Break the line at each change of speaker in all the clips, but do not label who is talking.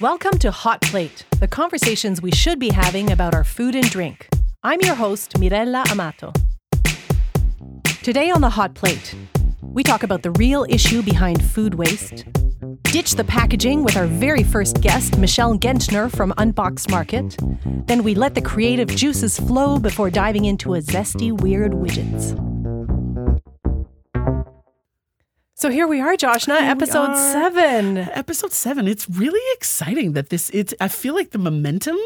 Welcome to Hot Plate, the conversations we should be having about our food and drink. I'm your host, Mirella Amato. Today on the Hot Plate, we talk about the real issue behind food waste, ditch the packaging with our very first guest, Michelle Gentner from Unboxed Market. Then we let the creative juices flow before diving into a zesty, weird widgets. So here we are, Joshna,
Here
episode seven.
Episode seven. It's really exciting that this. It's. I feel like the momentum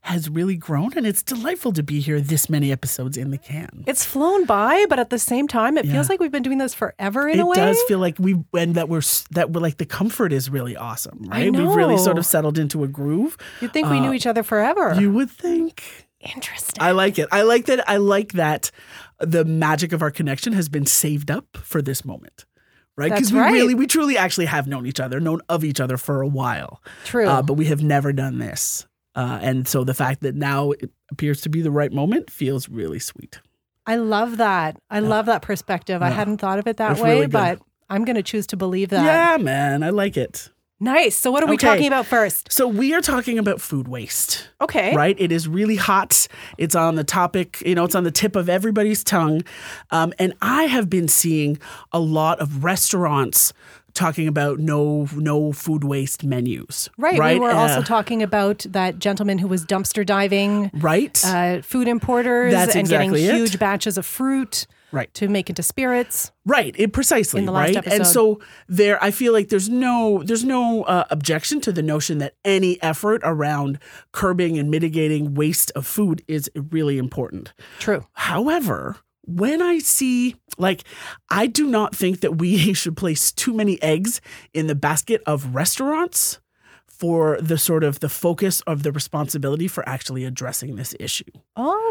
has really grown, and it's delightful to be here. This many episodes in the can.
It's flown by, but at the same time, it
Yeah.
feels like we've been doing this forever in
it
a way.
It does feel like we and that we're that we're like the comfort is really awesome, right? We've really sort of settled into a groove.
You'd think we knew
Uh,
each other forever.
You would think.
Interesting.
I like it. I like that. I like that the magic of our connection has been saved up for this moment. Right? Because we
right.
really, we truly actually have known each other, known of each other for a while.
True.
uh, but we have never done this. Uh, and so the fact that now it appears to be the right moment feels really sweet.
I love that. I love that perspective. I hadn't thought of it that
That's
way,
really
but I'm going to choose to believe that.
Yeah, man, I like it.
Nice. So, what are we
Okay.
talking about first?
So we are talking about food waste,
Okay.
right? It is really hot. It's on the topic, you know, it's on the tip of everybody's tongue. Um, and I have been seeing a lot of restaurants talking about no no food waste menus.
Right.
Right.
We were
Uh,
also talking about that gentleman who was dumpster diving
right.
uh, food importers
That's
and
exactly
getting
it.
huge batches of fruit
right.
to make into spirits.
Right, it precisely
in the last
right,
episode.
and so there, I feel like there's no there's no uh, objection to the notion that any effort around curbing and mitigating waste of food is really important.
True.
However, when I see like, I do not think that we should place too many eggs in the basket of restaurants for the sort of the focus of the responsibility for actually addressing this issue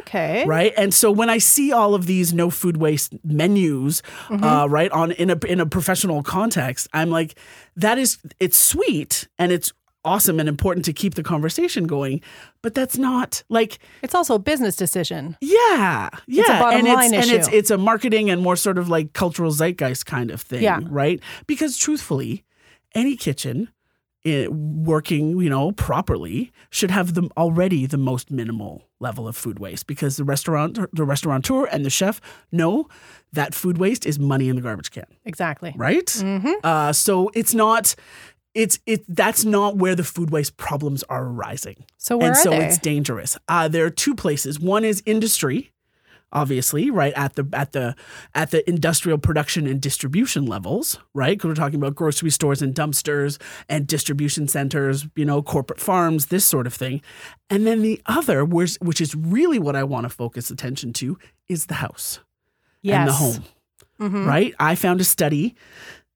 Okay.
right? And so when I see all of these no food waste menus, uh, right on in a in a professional context, I'm like, that is it's sweet and it's awesome and important to keep the conversation going, but that's not like
It's also a business decision.
yeah, yeah,
a bottom
and
line
it's, and it's it's a marketing and more sort of like cultural zeitgeist kind of thing,
Yeah.
right? Because truthfully, any kitchen working, you know, properly should have the already the most minimal level of food waste because the restaurant the restaurateur and the chef know that food waste is money in the garbage can,
Exactly.
right?
Mm-hmm.
Uh, so it's not it's it that's not where the food waste problems are arising
So, where
and
are
so
they?
it's dangerous. Uh, there are two places. One is industry, obviously, right at the at the at the industrial production and distribution levels, right? Because we're talking about grocery stores and dumpsters and distribution centers, you know, corporate farms, this sort of thing. And then the other, which which is really what I want to focus attention to, is the house
yes.
and the home
Mhm.
right? I found a study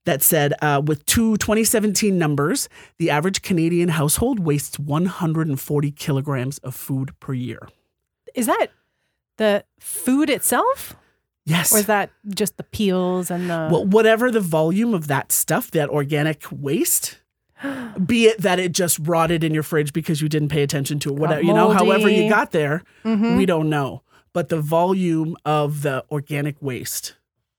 that said uh, with two 2017 numbers, the average Canadian household wastes 140 kilograms of food per year.
Is that the food itself?
Yes.
Or is that just the peels and the.
well, whatever the volume of that stuff, that organic waste, be it that it just rotted in your fridge because you didn't pay attention to it, whatever, you know, however you got there,
Mhm.
we don't know. But the volume of the organic waste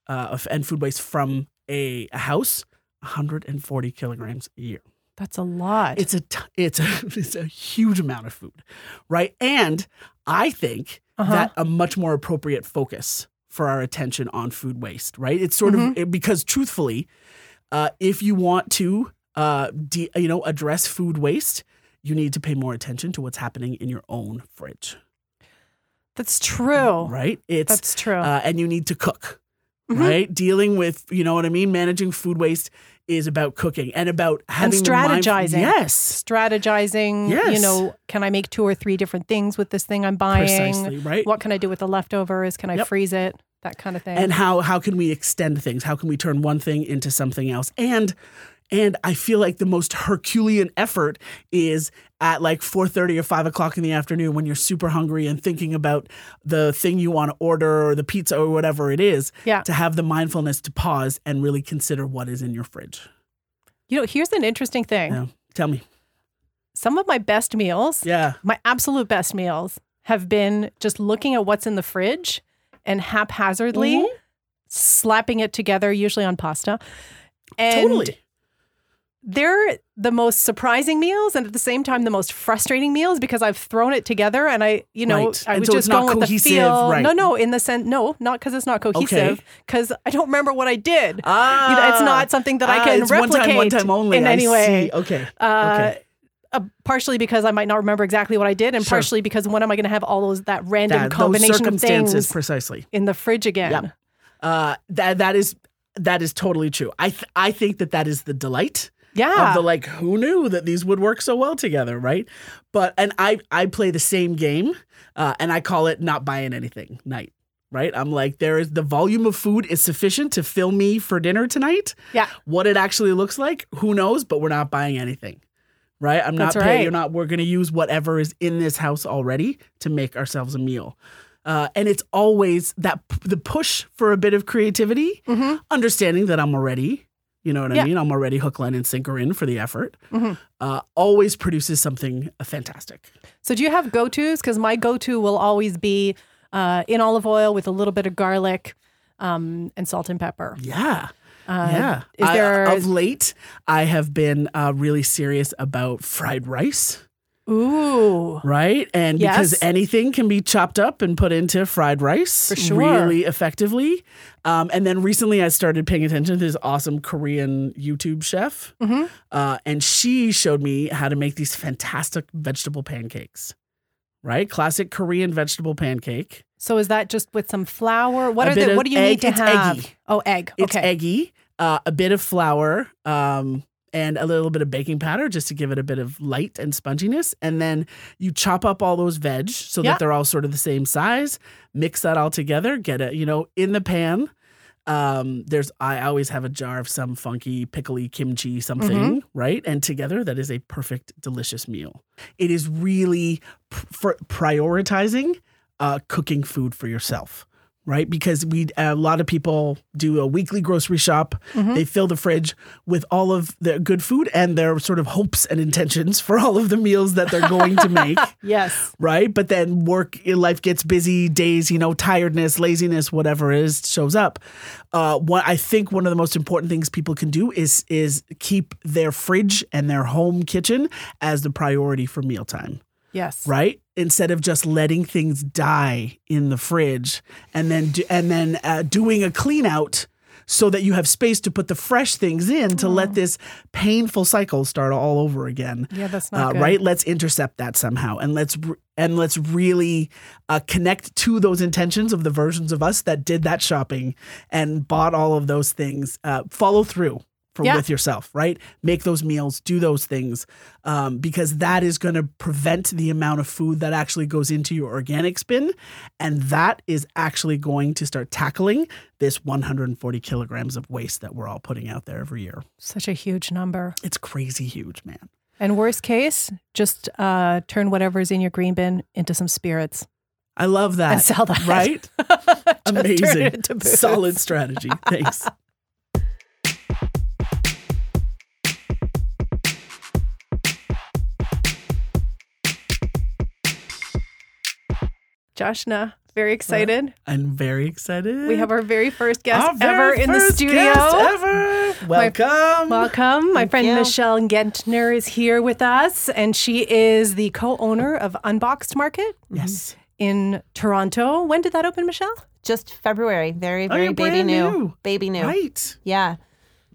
uh, of, and food waste from a, a house, 140 kilograms a year.
That's a lot.
It's a t- it's a it's a huge amount of food, right? And I think
Uh-huh.
that a much more appropriate focus for our attention on food waste, right? It's sort
Mm-hmm.
of because truthfully, uh, if you want to uh, de- you know address food waste, you need to pay more attention to what's happening in your own fridge,
That's true.
right? It's
That's true.
uh, and you need to cook,
Mhm.
right? Dealing with you know what I mean. Managing food waste is about cooking and about having mind-
strategizing.
yes,
Strategizing. You know, can I make two or three different things with this thing I'm buying?
precisely right.
What can I do with the leftovers? Can I
Yep.
freeze it? That kind of thing.
and how how can we extend things how can we turn one thing into something else and and i feel like the most herculean effort is at like 4.30 or 5 o'clock in the afternoon when you're super hungry and thinking about the thing you want to order or the pizza or whatever it is
yeah.
to have the mindfulness to pause and really consider what is in your fridge
You know, here's an interesting thing.
yeah. tell me
Some of my best meals,
yeah
my absolute best meals, have been just looking at what's in the fridge and haphazardly
Mhm.
slapping it together, usually on pasta. And
totally
they're the most surprising meals and at the same time the most frustrating meals because I've thrown it together and I, you know,
Right.
I
And
was
so
just going with the feel.
right.
No, no, in the sense, no, not because it's not cohesive, because I don't remember what I did.
Ah,
You know, it's not something that I
ah,
can
it's one
replicate
time, one time only.
in
I
any way.
see. Okay.
Uh,
okay.
uh, partially because I might not remember exactly what I did, and
Sure.
partially because when am I going to have all those that random
That,
combination of things
precisely.
in the fridge again?
Yep. Uh, that that is that is totally true. I th- I think that that is the delight
Yeah.
of the like who knew that these would work so well together, right? But and I I play the same game, uh, and I call it not buying anything night. Right, I'm like there is the volume of food is sufficient to fill me for dinner tonight.
yeah.
What it actually looks like, who knows? But we're not buying anything. Right, I'm not
That's
paying.
right.
You're not. We're going to use whatever is in this house already to make ourselves a meal. Uh, and it's always that the push for a bit of creativity, understanding that I'm already, you know what
Yeah.
I mean? I'm already hook, line, and sinker in for the effort.
Mhm.
Uh, always produces something fantastic.
So do you have go tos? Because my go to will always be uh, in olive oil with a little bit of garlic um, and salt and pepper.
Yeah.
Uh,
yeah.
Is
I-
there?
of late, I have been uh, really serious about fried rice.
Ooh.
Right. And because anything can be chopped up and put into fried rice
For sure.
really effectively. Um, and then recently I started paying attention to this awesome Korean YouTube chef.
Mm-hmm.
Uh, and she showed me how to make these fantastic vegetable pancakes. Right? Classic Korean vegetable pancake.
So is that just with some flour? What
A
are the? What do you
egg.
need to have?
eggy.
Oh, egg.
It's
okay.
eggy, uh, a bit of flour, um, and a little bit of baking powder just to give it a bit of light and sponginess. And then you chop up all those veg so
Yeah.
that they're all sort of the same size. Mix that all together. Get it, you know, in the pan. Um, there's I always have a jar of some funky pickly kimchi something, right? And together that is a perfect, delicious meal. It is really pr- for prioritizing uh, cooking food for yourself, right? Because we a lot of people do a weekly grocery shop. They fill the fridge with all of the good food and their sort of hopes and intentions for all of the meals that they're going to make.
Yes.
Right. But then work, life gets busy, days, you know, tiredness, laziness, whatever it is shows up. Uh, what I think one of the most important things people can do is is keep their fridge and their home kitchen as the priority for mealtime
Yes.
right? Instead of just letting things die in the fridge and then do, and then uh, doing a clean out so that you have space to put the fresh things in to let this painful cycle start all over again.
Yeah, that's not
Uh,
good.
right. Let's intercept that somehow, and let's and let's really uh, connect to those intentions of the versions of us that did that shopping and bought all of those things. Uh, follow through for,
Yeah.
with yourself, right? Make those meals, do those things, um, because that is going to prevent the amount of food that actually goes into your organic bin, and that is actually going to start tackling this 140 kilograms of waste that we're all putting out there every year.
Such a huge number.
It's crazy huge, man.
And worst case, just uh, turn whatever's in your green bin into some spirits
I love that.
and sell that.
Right? Amazing.
it into booze.
Solid strategy. Thanks.
Joshna, very excited.
I'm very excited.
We have our very first guest
Our
ever
very
in the studio.
guest ever. Welcome.
Welcome. My
Thank
friend
you.
Michelle Gentner is here with us, and she is the co owner of Unboxed Market
yes.
in Toronto. When did that open, Michelle?
Just February, very,
Oh,
very
you're
baby new.
new.
baby new.
Right.
Yeah,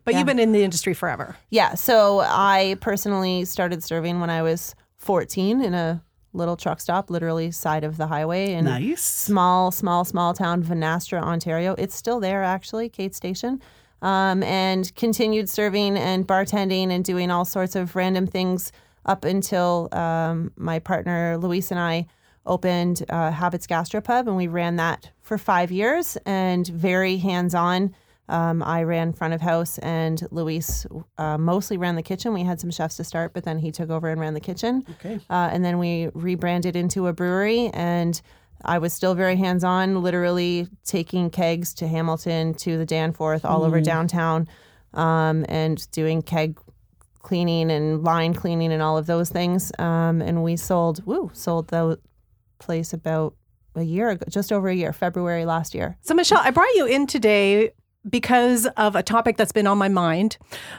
But
Yeah.
you've been in the industry forever.
yeah. So I personally started serving when I was 14 in a little truck stop, literally side of the highway in
Nice.
small, small, small town, Vanastra, Ontario. It's still there, actually, Kate Station. Um, and continued serving and bartending and doing all sorts of random things up until um, my partner Luis and I opened uh, Habits Gastropub, and we ran that for five years and very hands on. Um, I ran front of house, and Luis uh, mostly ran the kitchen. We had some chefs to start, but then he took over and ran the kitchen.
Okay.
Uh, and then we rebranded into a brewery, and I was still very hands on, literally taking kegs to Hamilton, to the Danforth, all over downtown, um, and doing keg cleaning and line cleaning and all of those things. Um, and we sold, woo, sold the place about a year ago, just over a year, February last year.
So, Michelle, I brought you in today because of a topic that's been on my mind.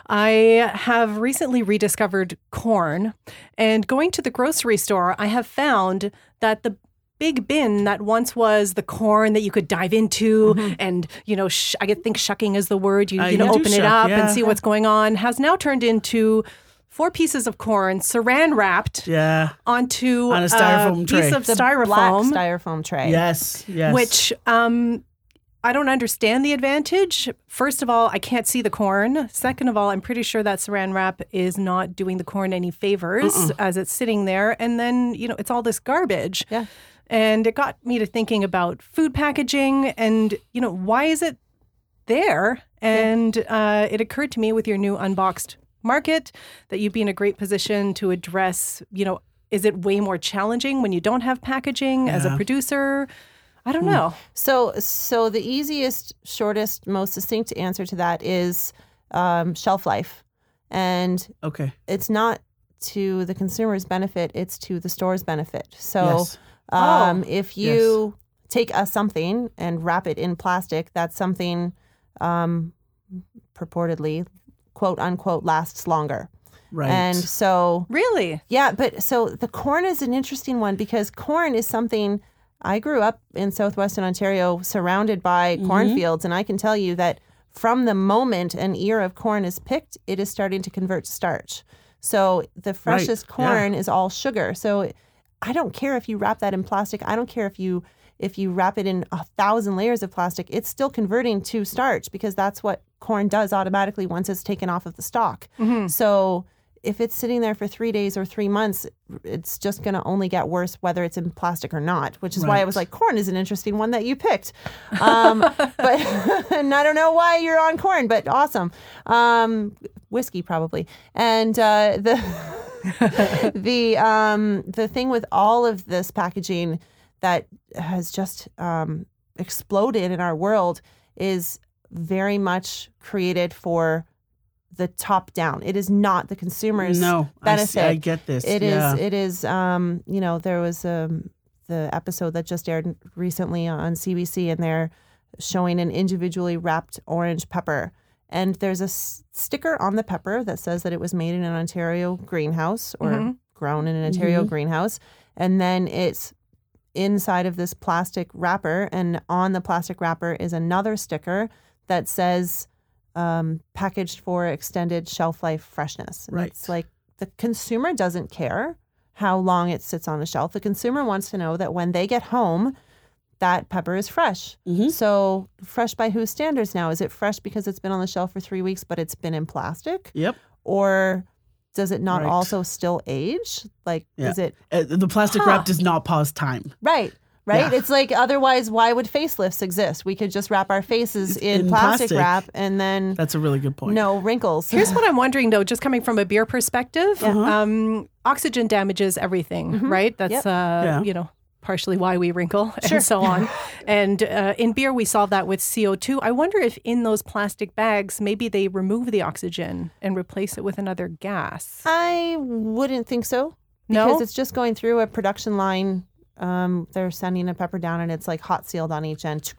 I have recently rediscovered corn, and going to the grocery store, I have found that the big bin that once was the corn that you could dive into and you know sh- i think shucking is the word you,
Uh,
you know
you do
open it
shuck,
up
yeah.
and see what's going on has now turned into four pieces of corn saran wrapped
Yeah.
onto
On a styrofoam
piece
tray.
of
The black
styrofoam
styrofoam tray.
Yes. Yes.
which um, I don't understand the advantage. First of all, I can't see the corn. Second of all, I'm pretty sure that saran wrap is not doing the corn any favors as it's sitting there. And then, you know, it's all this garbage.
Yeah.
And it got me to thinking about food packaging and, you know, why is it there? And uh, it occurred to me with your new unboxed market that you'd be in a great position to address, you know, is it way more challenging when you don't have packaging as a producer? I don't know.
So, so the easiest, shortest, most succinct answer to that is um, shelf life, and
okay.
it's not to the consumer's benefit; it's to the store's benefit. So,
Yes.
um,
Oh.
if you take a something and wrap it in plastic, that something um, purportedly, quote unquote, lasts longer.
Right.
And so,
Really?
yeah, but so the corn is an interesting one because corn is something I grew up in southwestern Ontario surrounded by mm-hmm. cornfields, and I can tell you that from the moment an ear of corn is picked, it is starting to convert to starch. So the freshest
yeah.
corn is all sugar. So I don't care if you wrap that in plastic. I don't care if you if you wrap it in a thousand layers of plastic. It's still converting to starch because that's what corn does automatically once it's taken off of the stalk. Mm-hmm. So if it's sitting there for three days or three months, it's just going to only get worse whether it's in plastic or not. Which is why I was like, corn is an interesting one that you picked. Um, but and I don't know why you're on corn, but awesome. Um, whiskey probably, and uh, the the um, the thing with all of this packaging that has just um, exploded in our world is very much created for the top down. It is not the consumer's
no, I, see-
benefit.
I get this.
It is.
yeah.
It is. Um, you know, there was um, the episode that just aired recently on CBC, and they're showing an individually wrapped orange pepper, and there's a s- sticker on the pepper that says that it was made in an Ontario greenhouse or
Mhm.
grown in an Ontario greenhouse, and then it's inside of this plastic wrapper, and on the plastic wrapper is another sticker that says um, packaged for extended shelf life freshness. And
Right.
It's like the consumer doesn't care how long it sits on the shelf. The consumer wants to know that when they get home, that pepper is fresh.
Mhm.
So, fresh by whose standards now? Is it fresh because it's been on the shelf for three weeks, but it's been in plastic?
Yep.
Or does it not
Right.
also still age? Like,
Yeah.
is it
Uh, the plastic
Huh.
wrap does not pause time.
right? Right?
Yeah.
It's like otherwise, why would facelifts exist? We could just wrap our faces in,
In
plastic,
plastic.
wrap and then
That's a really good point.
no wrinkles.
Here's what I'm wondering though, just coming from a beer perspective, um, oxygen damages everything, right? That's
Yep.
uh,
Yeah.
you know partially why we wrinkle
Sure.
and so on. and uh, in beer, we solve that with CO2. I wonder if in those plastic bags, maybe they remove the oxygen and replace it with another gas.
I wouldn't think so
No?
because it's just going through a production line. Um, they're sending a pepper down and it's like hot sealed on each end.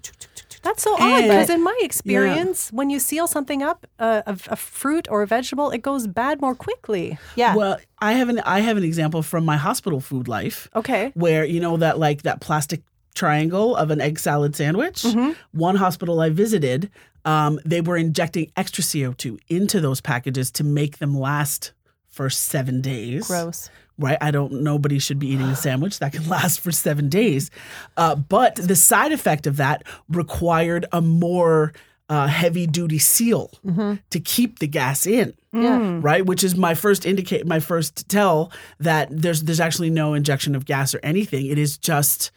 That's so odd because in my experience, when you seal something up, uh, a, a fruit or a vegetable, it goes bad more quickly.
Yeah.
Well, I have an I have an example from my hospital food life
Okay.
where you know that like that plastic triangle of an egg salad sandwich. One hospital I visited, um, they were injecting extra CO2 into those packages to make them last for seven days.
Gross.
Right? I don't. Nobody should be eating a sandwich that can last for seven days. Uh, but the side effect of that required a more uh, heavy duty seal to keep the gas in.
Yeah.
Right, which is my first indicate, my first tell that there's there's actually no injection of gas or anything. It is just,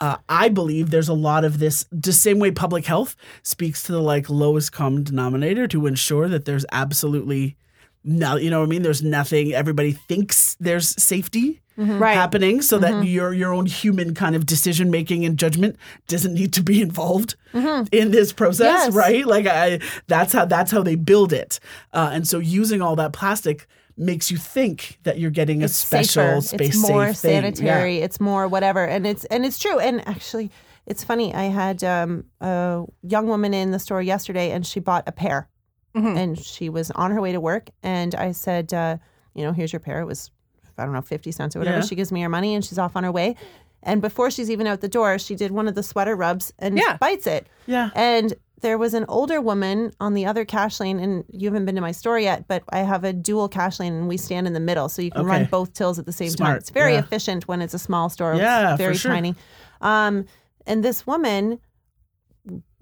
uh, I believe there's a lot of this. The same way public health speaks to the like lowest common denominator to ensure that there's absolutely no, you know what I mean. There's nothing. Everybody thinks there's safety
Right.
happening, so that your your own human kind of decision making and judgment doesn't need to be involved in this process,
Yes.
right? Like I, that's how that's how they build it, uh, and so using all that plastic makes you think that you're getting a special
safer.
space
It's more
safe thing. Yeah.
sanitary. It's more whatever. And it's and it's true. And actually It's funny. I had um, a young woman in the store yesterday, and she bought a pear,
Mhm.
and she was on her way to work. And I said, uh, you know, here's your pair. It was, I don't know, fifty cents or whatever.
Yeah.
She gives me her money, and she's off on her way. And before she's even out the door, she did one of the sweater rubs and
Yeah.
bites it.
Yeah.
And there was an older woman on the other cash lane, and you haven't been to my store yet, but I have a dual cash lane, and we stand in the middle, so you can run both tills at the same time. It's very
yeah.
efficient when it's a small store.
Yeah,
very
sure.
tiny. Um, and this woman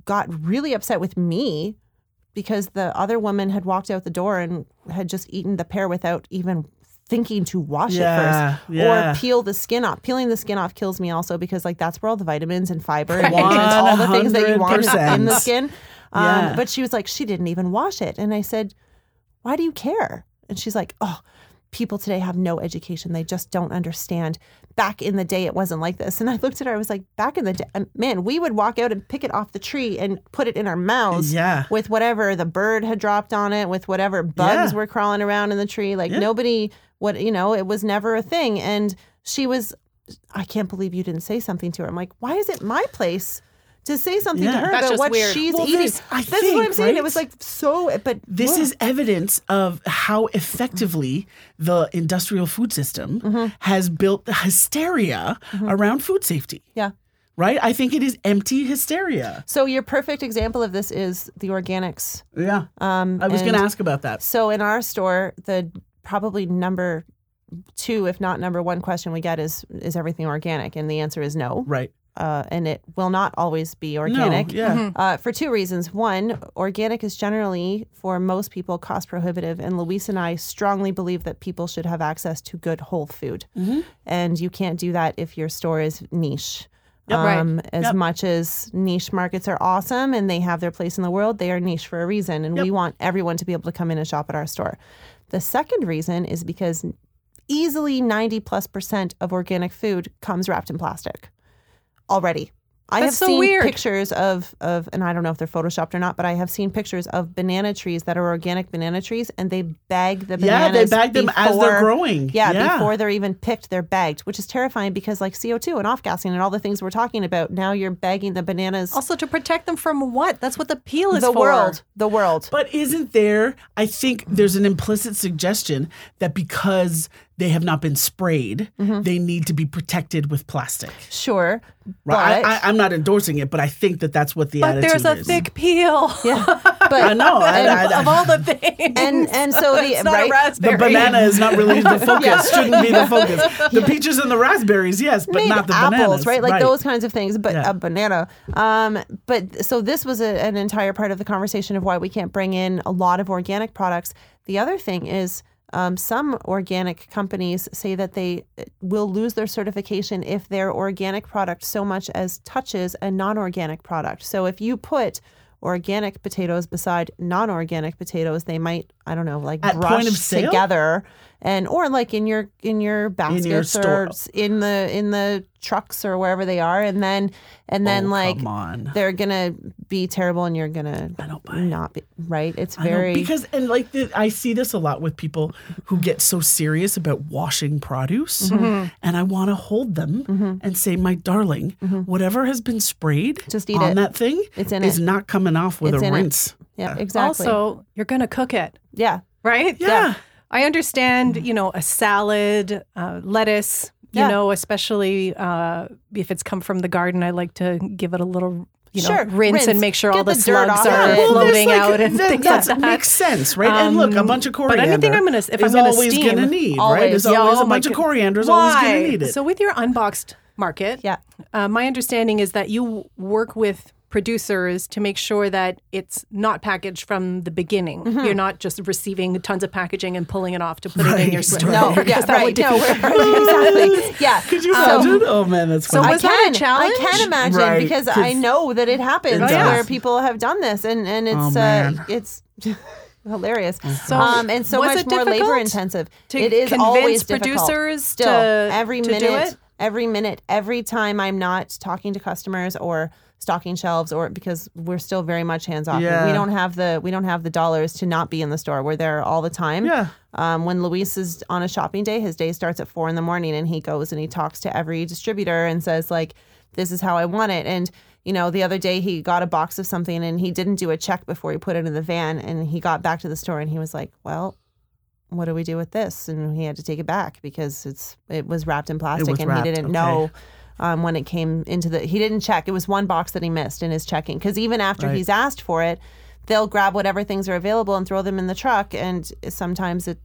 got really upset with me because the other woman had walked out the door and had just eaten the pear without even thinking to wash
Yeah,
it first
yeah.
or peel the skin off. Peeling the skin off kills me also because like that's where all the vitamins and fiber and nutrients, all the things that you want in the skin. Um,
Yeah.
But she was like, she didn't even wash it, and I said, why do you care? And she's like, oh, people today have no education. They just don't understand. Back in the day, it wasn't like this. And I looked at her. I was like, back in the day, um, man, we would walk out and pick it off the tree and put it in our mouths
Yeah.
with whatever the bird had dropped on it, with whatever bugs
Yeah.
were crawling around in the tree. Like
Yeah.
nobody, what you know, it was never a thing. And she was, I can't believe you didn't say something to her. I'm like, why is it my place? To say something
Yeah.
to her
That's
about what
weird.
she's
Well,
eating.
this- I
This is what I'm
think,
saying. It was like so, but
This
ugh.
is evidence of how effectively the industrial food system
Mm-hmm.
has built the hysteria around food safety.
yeah.
Right? I think it is empty hysteria.
So your perfect example of this is the organics.
Yeah.
Um,
I was going to ask about that.
So in our store, the probably number two, if not number one question we get is, is everything organic? And the answer is no.
Right.
Uh, and it will not always be organic. No.
Yeah.
Uh, for two reasons. One, organic is generally, for most people, cost prohibitive. And Luis and I strongly believe that people should have access to good whole food.
Mm-hmm.
And you can't do that if your store is niche.
Right.
Um, as
Yep.
much as niche markets are awesome and they have their place in the world, they are niche for a reason. And we want everyone to be able to come in and shop at our store. The second reason is because easily 90 plus percent of organic food comes wrapped in plastic already. I
That's
have
so
seen
weird.
pictures of, of, and I don't know if they're photoshopped or not, but I have seen pictures of banana trees that are organic banana trees, and they bag the bananas.
Yeah, they bag them as they're growing.
Yeah,
Yeah.
before they're even picked, they're bagged, which is terrifying because like CO two and off gassing and all the things we're talking about. Now you're bagging the bananas.
Also, to protect them from what? That's what the peel is for.
the
for.
world, the world.
But isn't there, I think there's an implicit suggestion that because they have not been sprayed,
Mm-hmm.
they need to be protected with plastic.
Sure,
Right?
but
I, I, I'm not endorsing it, but I think that that's what the
But
attitude
there's a
is.
thick peel.
yeah, but
I know. I,
and-
I,
of all the things.
and and so the
it's not
right
a
the banana is not really the focus. Shouldn't be the focus. The peaches and the raspberries, yes, but
Maybe
not the
apples,
bananas.
right? Like those kinds of things, but
Yeah.
a banana. Um, but so this was a, an entire part of the conversation of why we can't bring in a lot of organic products. The other thing is. Um, some organic companies say that they uh, will lose their certification if their organic product so much as touches a non organic product. So if you put organic potatoes beside non organic potatoes, they might, I don't know, like
At
brush
point of sale?
together and or like in your in your baskets
store.
or in the in the trucks or wherever they are and then and then
Oh,
like
on.
they're gonna be terrible and you're gonna
I don't buy
not be right it's very
because and like the, I see this a lot with people who get so serious about washing produce,
Mm-hmm.
and I want to hold them and say, "My darling, whatever has been sprayed
Mm-hmm. Just eat
on
it.
that thing
It's in
is
it.
not coming off with
It's
a
in it.
rinse."
yeah exactly
Also, you're going to cook it,
yeah
right?
Yeah.
I understand, you know, a salad, uh, lettuce, you
Yeah.
know, especially uh, if it's come from the garden, I like to give it a little, you know,
Sure,
rinse,
rinse.
and make sure all the,
the
slugs are
it.
well,
floating
like-
out and
that,
things
that's-
like that.
makes sense, right? and look, a
Um,
bunch of coriander.
but anything I'm gonna- if I'm gonna
always
steam,
gonna need, right?
always.
There's
Yeah,
always
oh
a bunch of coriander. Is always gonna need it.
So with your unboxed market,
yeah
uh, my understanding is that you work with producers to make sure that it's not packaged from the beginning.
Mm-hmm.
You're not just receiving tons of packaging and pulling it off to put it in your store.
no yeah
because that
right
would
no
defeat
we're, exactly yeah
Could you
So-
imagine? oh man, that's
So
funny.
was that a challenge?
I can imagine
Right,
because
'cause
I know that it happens
It
where people have done this, and and it's
Oh,
uh, it's hilarious.
So
um, and so much more labor intensive.
to
it is
convince
always
producers
Still,
to-
every
to do
minute,
it?
every minute, every time I'm not talking to customers or stocking shelves or because we're still very much hands off.
Yeah.
We don't have the we don't have the dollars to not be in the store. We're there all the time.
Yeah.
Um, when Luis is on a shopping day, his day starts at four in the morning and he goes and he talks to every distributor and says, like, this is how I want it. And, you know, the other day he got a box of something and he didn't do a check before he put it in the van and he got back to the store and he was like, Well, what do we do with this? And he had to take it back because it's it was wrapped in plastic and
wrapped,
he didn't
okay.
know um, when it came into the he didn't check. It was one box that he missed in his checking because even after
Right.
he's asked for it, they'll grab whatever things are available and throw them in the truck. And sometimes it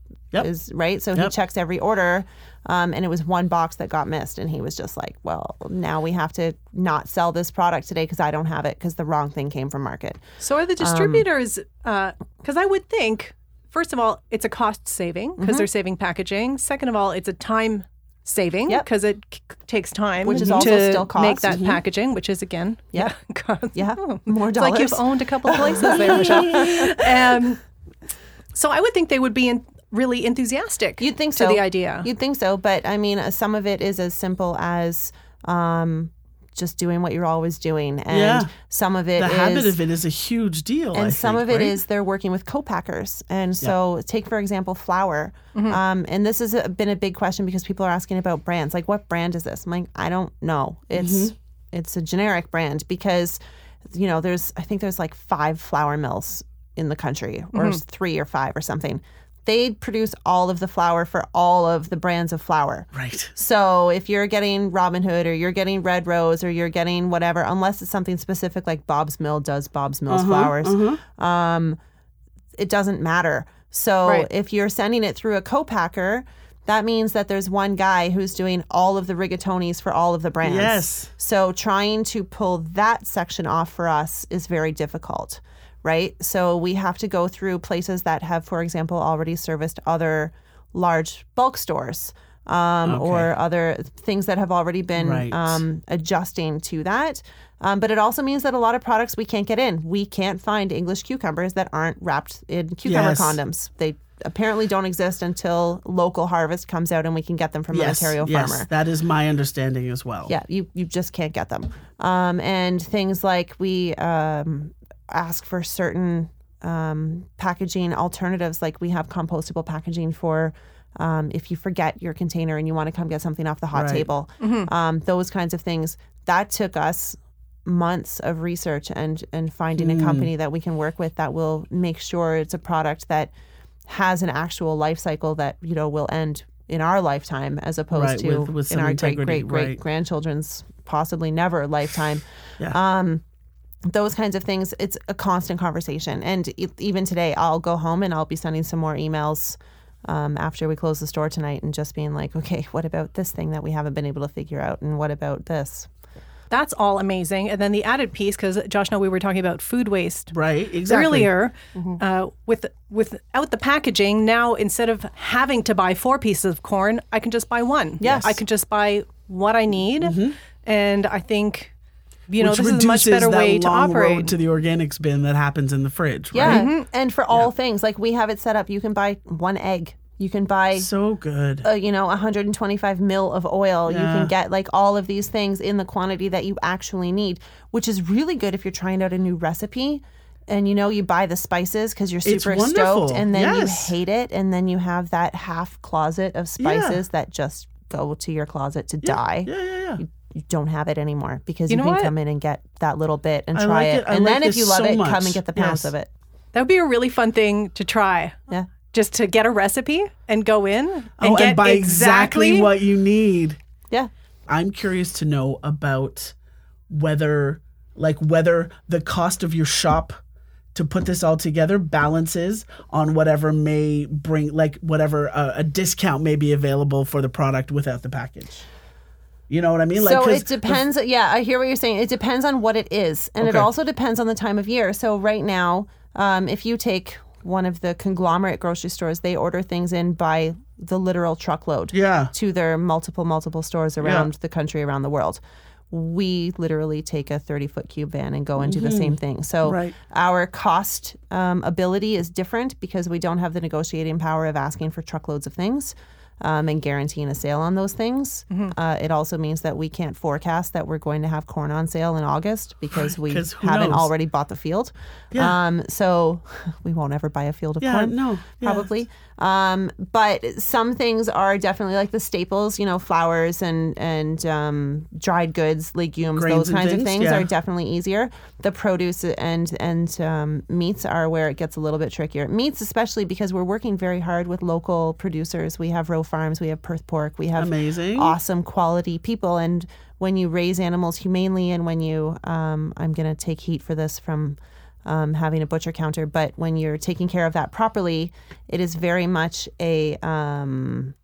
is
Yep.
right. So he checks every order, um, and it was one box that got missed, and he was just like, "Well, now we have to not sell this product today because I don't have it because the wrong thing came from market."
So are the distributors? Because I would think, first of all, it's a cost saving because they're saving packaging. Second of all, it's a time saving
Yep.
because it c- takes time,
Which is
to
also still
make
cost.
that
Mhm.
packaging, which is again,
Yep.
cost.
Yeah,
Oh,
more
It's like you've owned a couple of places there, Michelle. Um, so I would think they would be in, really enthusiastic.
You'd think
to
so.
the idea.
You'd think so, but I mean, uh, some of it is as simple as um, just doing what you're always doing, and
Yeah.
some of it
The
is
habit of it is a huge deal.
and
I
some
think,
of it
right?
is they're working with co-packers. And so take for example flour. Mm-hmm. Um, and this has uh, been a big question because people are asking about brands. Like what brand is this? I'm like i don't know. It's mm-hmm. it's a generic brand because you know there's i think there's like five flour mills in the country or mm-hmm. three or five or something they produce all of the flour for all of the brands of flour
right.
so if you're getting Robin Hood or you're getting Red Rose or you're getting whatever, unless it's something specific like Bob's Mill does Bob's Mill's flowers, um, it doesn't matter. So
Right.
if you're sending it through a co-packer, that means that there's one guy who's doing all of the rigatonis for all of the brands.
Yes.
So trying to pull that section off for us is very difficult, right? So we have to go through places that have, for example, already serviced other large bulk stores. Um, Or other things that have already been
Right.
um, adjusting to that. Um, but it also means that a lot of products we can't get in. We can't find English cucumbers that aren't wrapped in cucumber
Yes.
condoms. They apparently don't exist until local harvest comes out and we can get them from
Yes.
an Ontario
yes.
farmer.
That is my understanding as well.
Yeah, you you just can't get them. Um, and things like we um, ask for certain um, packaging alternatives, like we have compostable packaging for. Um, if you forget your container and you want to come get something off the hot
Right.
table, um, those kinds of things. That took us months of research and and finding
Hmm.
a company that we can work with that will make sure it's a product that has an actual life cycle that you know will end in our lifetime as opposed
Right,
to
with- with
in
some
our great great great
right.
grandchildren's possibly never lifetime.
Yeah.
Um, those kinds of things. It's a constant conversation, and e- even today, I'll go home and I'll be sending some more emails. Um, after we close the store tonight, and just being like, okay, what about this thing that we haven't been able to figure out, and what about this?
That's all amazing. And then the added piece, because Josh, know we were talking about food waste
Right. Exactly.
earlier, uh, with without the packaging. Now instead of having to buy four pieces of corn, I can just buy one.
Yes.
I can just buy what I need, and I think you know
Which
this is a much
reduces
better
that
way to
long
oppose.
road to the organics bin that happens in the fridge.
Yeah,
Right?
and for all things, like we have it set up, you can buy one egg, you can buy
So good.
uh, you know 125 mil of oil you can get like all of these things in the quantity that you actually need which is really good if you're trying out a new recipe and you know you buy the spices because you're super stoked and then
Yes.
you hate it and then you have that half closet of spices that just go to your closet to die
yeah, yeah, yeah.
you, you don't have it anymore because
You
you,
know
can
what?
come in and get that little bit and
I
try
like
it,
it.
And
like
then if you love
so
it come and get the pounds
Yes.
of it
That would be a really fun thing to try.
yeah
Just to get a recipe and go in and
Oh,
get
and buy exactly what you need.
yeah
I'm curious to know about whether, like, whether the cost of your shop to put this all together balances on whatever may bring, like, whatever uh, a discount may be available for the product without the package. You know what I mean?
so
'cause
it depends. yeah, I hear what you're saying. It depends on what it is, and it also depends on the time of year. So right now, um, if you take one of the conglomerate grocery stores, they order things in by the literal truckload
Yeah.
to their multiple multiple stores around the country, around the world. We literally take a 30 foot cube van and go and do the same thing. So
Right.
our cost um, ability is different because we don't have the negotiating power of asking for truckloads of things. Um, and guaranteeing a sale on those things. Uh, it also means that we can't forecast that we're going to have corn on sale in August because we haven't
knows?
already bought the field.
Yeah.
Um, so we won't ever buy a field of
Yeah,
corn
no, yeah.
probably. Um, but some things are definitely like the staples, you know, flowers and and um, dried goods, legumes,
Grains
those kinds of
things,
things
yeah.
are definitely easier. The produce and and um, meats are where it gets a little bit trickier. Meats, especially because we're working very hard with local producers. We have Rowe Farms, we have Perth Pork, we have
Amazing.
awesome quality people. And when you raise animals humanely, and when you, um, I'm going to take heat for this from um, having a butcher counter, but when you're taking care of that properly, it is very much a um,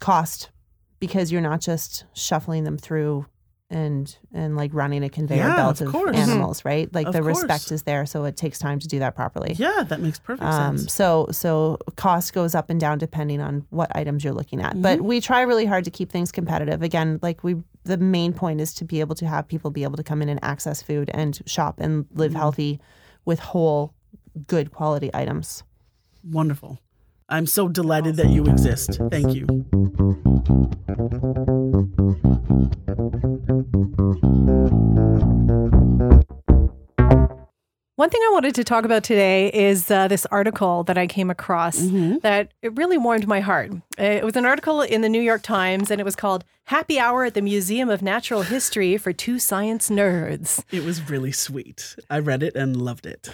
cost because you're not just shuffling them through and and like running a conveyor
Yeah,
belt
of
of, animals, right? Like
Of
the
course.
respect is there, so it takes time to do that properly.
Yeah, that makes perfect
Um,
sense.
so so cost goes up and down depending on what items you're looking at. But
Mm-hmm.
we try really hard to keep things competitive. Again, like we the main point is to be able to have people be able to come in and access food and shop and live
Mm-hmm.
healthy with whole good quality items.
Wonderful. I'm so delighted that you exist. Thank you.
One thing I wanted to talk about today is uh, this article that I came across that it really warmed my heart. It was an article in the New York Times and it was called Happy Hour at the Museum of Natural History for Two Science Nerds.
It was really sweet. I read it and loved it.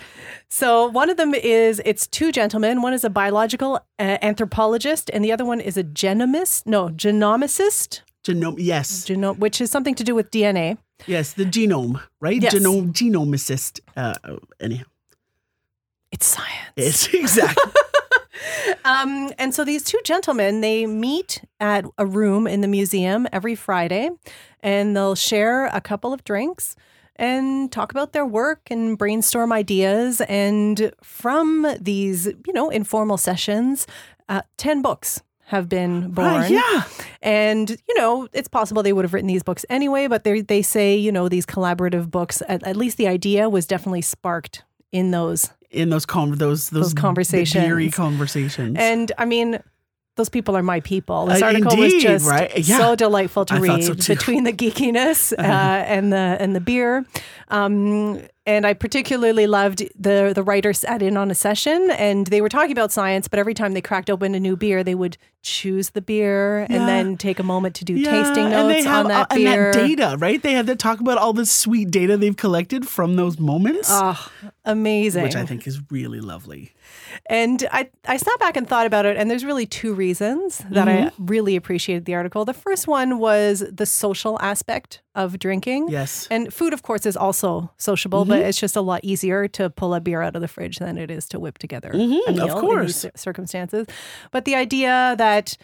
So one of them is it's two gentlemen. One is a biological uh, anthropologist and the other one is a genomist. No, genomicist,
Genome, yes,
geno- which is something to do with DNA.
yes, the genome, right?
Yes.
Genome, genomicist. Uh, anyhow,
It's science.
it's exactly.
Um, and so these two gentlemen, they meet at a room in the museum every Friday and they'll share a couple of drinks and talk about their work and brainstorm ideas. And from these, you know, informal sessions, uh, 10 books have been born.
Ah, yeah.
And, you know, it's possible they would have written these books anyway, but they they say, you know, these collaborative books, at, at least the idea was definitely sparked in those
In those con- those those,
Those conversations.
beery conversations.
And I mean, those people are my people. This
Uh,
article
indeed,
was just
right? Yeah.
so delightful to
I
read
so
between the geekiness uh, and the and the beer. Um, and I particularly loved the the writer sat in on a session and they were talking about science, but every time they cracked open a new beer, they would choose the beer and then take a moment to do
Yeah,
tasting
and
notes
they have
on that
uh,
beer.
and that data, right? They had to talk about all the sweet data they've collected from those moments,
Oh, amazing.
which I think is really lovely.
And I, I sat back and thought about it, and there's really two reasons that I
Mm-hmm.
really appreciated the article. The first one was the social aspect of drinking.
Yes.
And food, of course, is also sociable,
Mm-hmm.
but it's just a lot easier to pull a beer out of the fridge than it is to whip together
Mhm,
a
of
meal in
course.
these circumstances. But the idea that,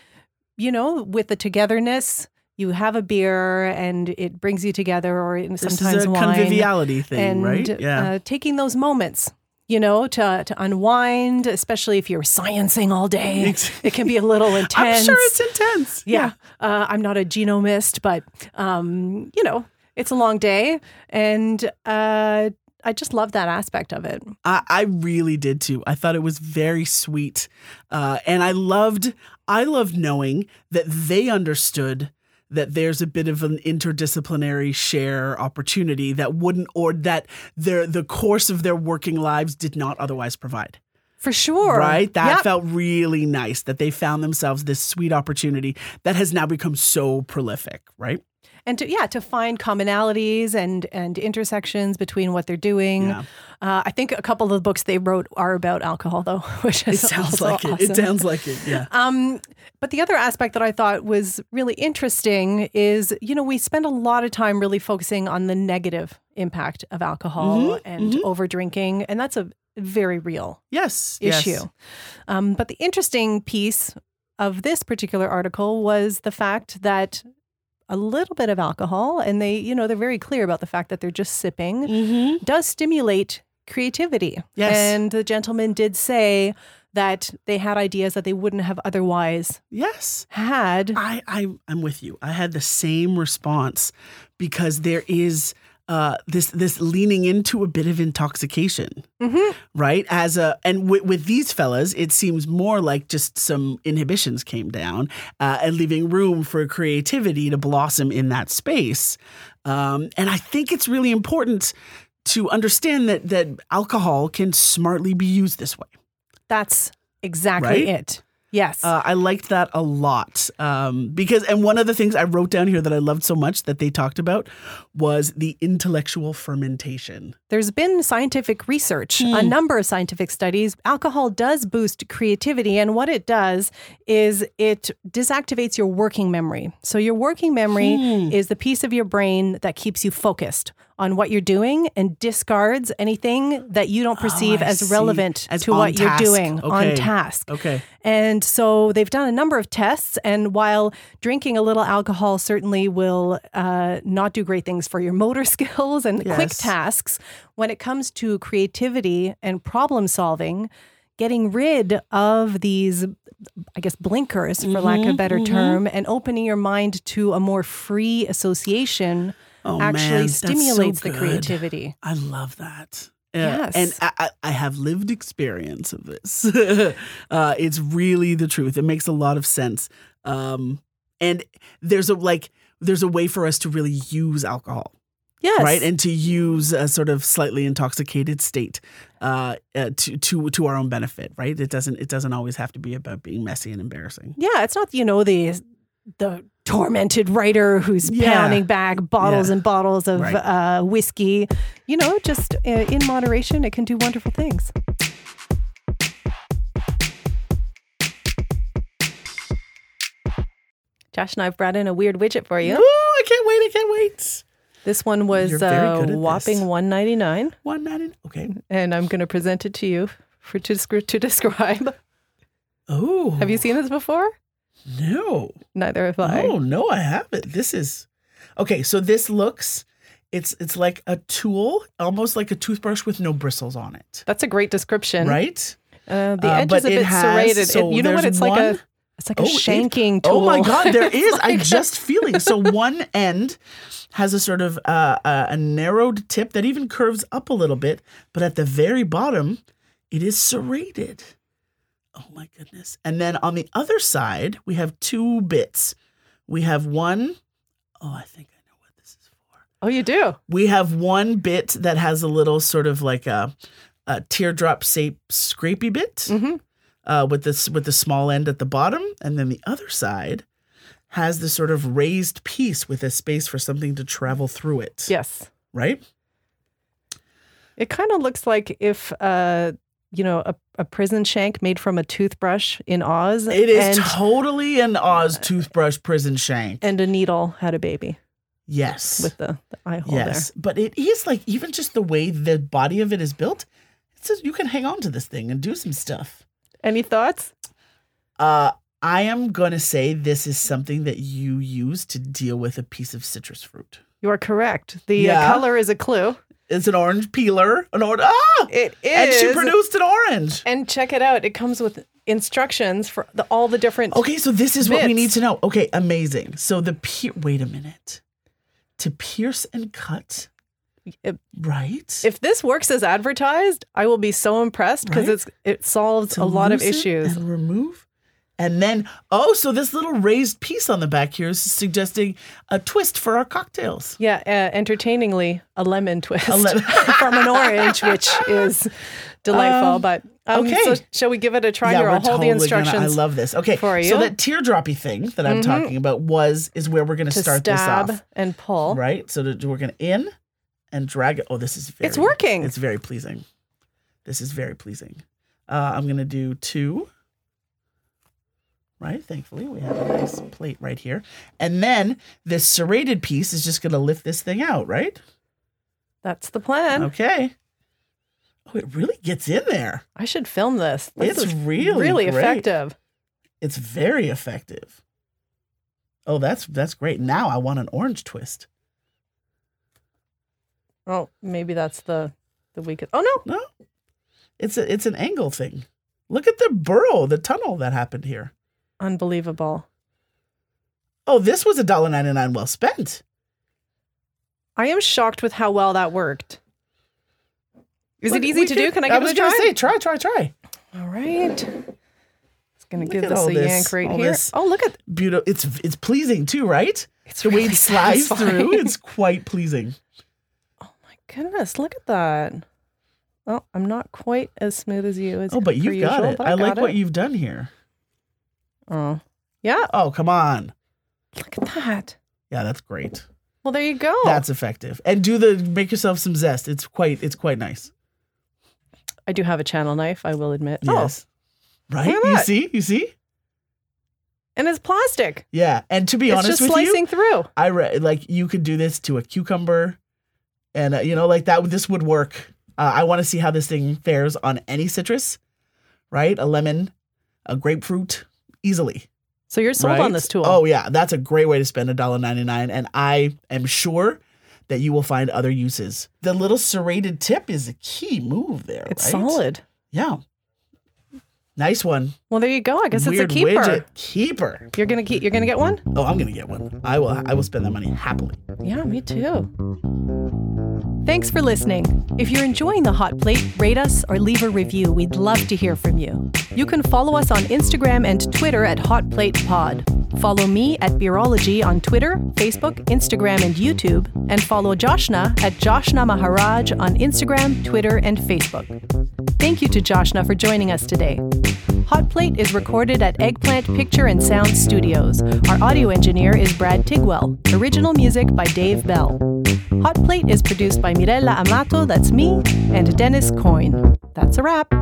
you know, with the togetherness, you have a beer and it brings you together, or sometimes This
is a
wine
conviviality thing,
and
right? Yeah.
uh, taking those moments you know to to unwind especially if you're sciencing all day it can be a little intense
I'm sure it's intense.
yeah, Uh, i'm not a genomist but um you know it's a long day and uh I just love that aspect of it.
I, I really did too. I thought it was very sweet, uh, and I loved. I loved knowing that they understood that there's a bit of an interdisciplinary share opportunity that wouldn't, or that their the course of their working lives did not otherwise provide.
For sure.
Right? That
Yep.
felt really nice. That they found themselves this sweet opportunity that has now become so prolific. Right?
And to yeah to find commonalities and and intersections between what they're doing.
Yeah.
Uh, I think a couple of the books they wrote are about alcohol, though, which
It sounds like it.
awesome.
It sounds like it. Yeah.
Um, but the other aspect that I thought was really interesting is, you know, we spend a lot of time really focusing on the negative impact of alcohol
Mhm,
and over drinking, and that's a very real
Yes.
issue.
Yes.
Um, but the interesting piece of this particular article was the fact that a little bit of alcohol, and they, you know, they're very clear about the fact that they're just sipping,
Mm-hmm.
does stimulate creativity.
Yes.
And the gentleman did say that they had ideas that they wouldn't have otherwise
Yes.
had.
I, I I'm with you. I had the same response because there is uh, this this leaning into a bit of intoxication,
Mhm.
right? As a and with, with these fellas, it seems more like just some inhibitions came down uh, and leaving room for creativity to blossom in that space. Um, and I think it's really important to understand that that alcohol can smartly be used this way.
That's exactly
Right?
it. Yes.
Uh, I liked that a lot um, because, and one of the things I wrote down here that I loved so much that they talked about was the intellectual fermentation.
There's been scientific research, a
Hmm.
number of scientific studies. Alcohol does boost creativity, and what it does is it disactivates your working memory. So, your working memory
Hmm.
is the piece of your brain that keeps you focused on what you're doing and discards anything that you don't perceive
Oh,
as relevant
As
to what
task.
you're doing on task.
Okay.
And so they've done a number of tests. And while drinking a little alcohol certainly will uh, not do great things for your motor skills and quick tasks, when it comes to creativity and problem solving, getting rid of these, I guess, blinkers, for lack of a
Mhm,
better
mhm.
term, and opening your mind to a more free association
Oh,
actually
man, that's so
stimulates the creativity.
I love that. Uh,
Yes.
And I, I, I have lived experience of this. uh, it's really the truth. It makes a lot of sense. Um, and there's a like there's a way for us to really use alcohol.
Yes.
right and to use a sort of slightly intoxicated state uh, uh, to to to our own benefit right it doesn't it doesn't always have to be about being messy and embarrassing
Yeah, it's not you know the the tormented writer who's
Yeah.
pounding back bottles
Yeah.
and bottles of
Right.
uh, whiskey. You know, just uh, in moderation, it can do wonderful things. Joshna I've brought in a weird widget for you.
Ooh, i can't wait i can't wait
This one was uh, whopping one ninety nine,
one ninety okay
and I'm going to present it to you for to, to describe.
oh
Have you seen this before?
No
Neither have I.
oh no i haven't this is okay so this looks it's it's like a tool almost like a toothbrush with no bristles on it
That's a great description.
right
Uh, the
Uh,
edge
but
is a bit
has-
serrated. It- you know what? It's like a it's like a
Oh, it-
shanking tool.
Oh my God, there is.
Like-
just feeling. So one end has a sort of uh, a, a narrowed tip that even curves up a little bit, but at the very bottom, it is serrated. Oh my goodness. And then on the other side, we have two bits. We have one, oh, I think I know what this is for.
Oh, you do.
We have one bit that has a little sort of like a, a teardrop shape scrapey bit
hmm
uh, with this with the small end at the bottom, and then the other side has this sort of raised piece with a space for something to travel through it.
Yes.
Right.
It kind of looks like if, uh, you know, a, a prison shank made from a toothbrush in Oz.
It is
and,
totally an Oz toothbrush prison shank.
and a needle had a baby
yes.
with the, the eye hole
yes, but it is like even just the way the body of it is built. It says you can hang on to this thing and do some stuff.
Any thoughts?
Uh, I am gonna say this is something that you use to deal with a piece of citrus fruit.
You are correct. The uh,
Yeah.
color is a clue.
It's an orange peeler. An orange. Ah!
It is.
And she produced an orange.
And check it out. It comes with instructions for the, all the different.
Okay, so this is what we need to know. Okay, amazing. So the pier. Wait a minute. To pierce and cut,
If,
right?
if this works as advertised, I will be so impressed because
Right?
it's it solves
To
a lot of issues.
and remove, and then oh, so this little raised piece on the back here is suggesting a twist for our cocktails.
Yeah, uh, entertainingly, a lemon twist
A lemon-
from an orange, which is delightful.
Um,
but um,
okay.
so shall we give it a try
yeah,
here? I'll hold
totally
the instructions
gonna. I love this. Okay,
for you.
so that teardroppy thing that I'm
Mhm.
talking about was is where we're going to
to
start this off.
and pull.
Right. So that we're going to in and drag it. Oh, this is very,
It's working.
It's very pleasing. This is very pleasing. Uh, I'm going to do two. Right. Thankfully, we have a nice plate right here. And then this serrated piece is just going to lift this thing out, right?
That's the plan.
Okay. Oh, it really gets in there.
I should film this. This
It's really
really
great.
effective.
It's very effective. Oh, that's that's great. Now I want an orange twist.
Oh, maybe that's the the weakest. Oh no,
No, it's a it's an angle thing. Look at the burrow, the tunnel that happened here.
Unbelievable.
Oh, this was a dollar ninety nine well spent.
I am shocked with how well that worked. Is
Look,
it easy to
could-
do? Can I
I
give
was
it a try?
say, try, try, try.
All right. It's gonna
Look
give this a
this-
yank right here. Oh, look at
Beautiful. It's it's pleasing too, right?
it's
the way it slides
satisfying.
through, it's quite pleasing.
Oh my goodness, look at that. Oh, I'm not quite as smooth as you as
Oh, but you've got
usual,
it.
but
I, like what
it.
you've done here.
Oh, yeah.
Oh, come on.
Look at that.
Yeah, that's great.
Well, there you go.
That's effective. And do the make yourself some zest. It's quite it's quite nice.
I do have a channel knife. I will admit.
Yes. Right? You
that.
see? You see?
Oh, and it's plastic.
Yeah. And to be
it's
honest
just
with
slicing
you,
through.
I re- like you could do this to a cucumber, and uh, you know, like that. This would work. Uh, I want to see how this thing fares on any citrus, right? A lemon, a grapefruit, easily.
So you're sold on this tool.
Oh yeah, that's a great way to spend a dollar ninety nine, and I am sure that you will find other uses. The little serrated tip is a key move there.
it's
right?
solid.
Yeah, nice one.
Well, there you go. I guess
Weird
it's a keeper.
widget keeper.
You're gonna keep. You're gonna get one.
Oh, I'm gonna get one. I will. I will spend that money happily.
Yeah, me too. Thanks for listening. If you're enjoying the hot plate, rate us or leave a review. We'd love to hear from you. You can follow us on Instagram and Twitter at Hot Plate Pod. Follow me at Beerology on Twitter, Facebook, Instagram, and YouTube, and follow Joshna at Joshna Maharaj on Instagram, Twitter, and Facebook. Thank you to Joshna for joining us today. Hot Plate is recorded at Eggplant Picture and Sound Studios. Our audio engineer is Brad Tigwell. Original music by Dave Bell. Hot Plate is produced by Mirella Amato, that's me, and Dennis Coyne. That's a wrap.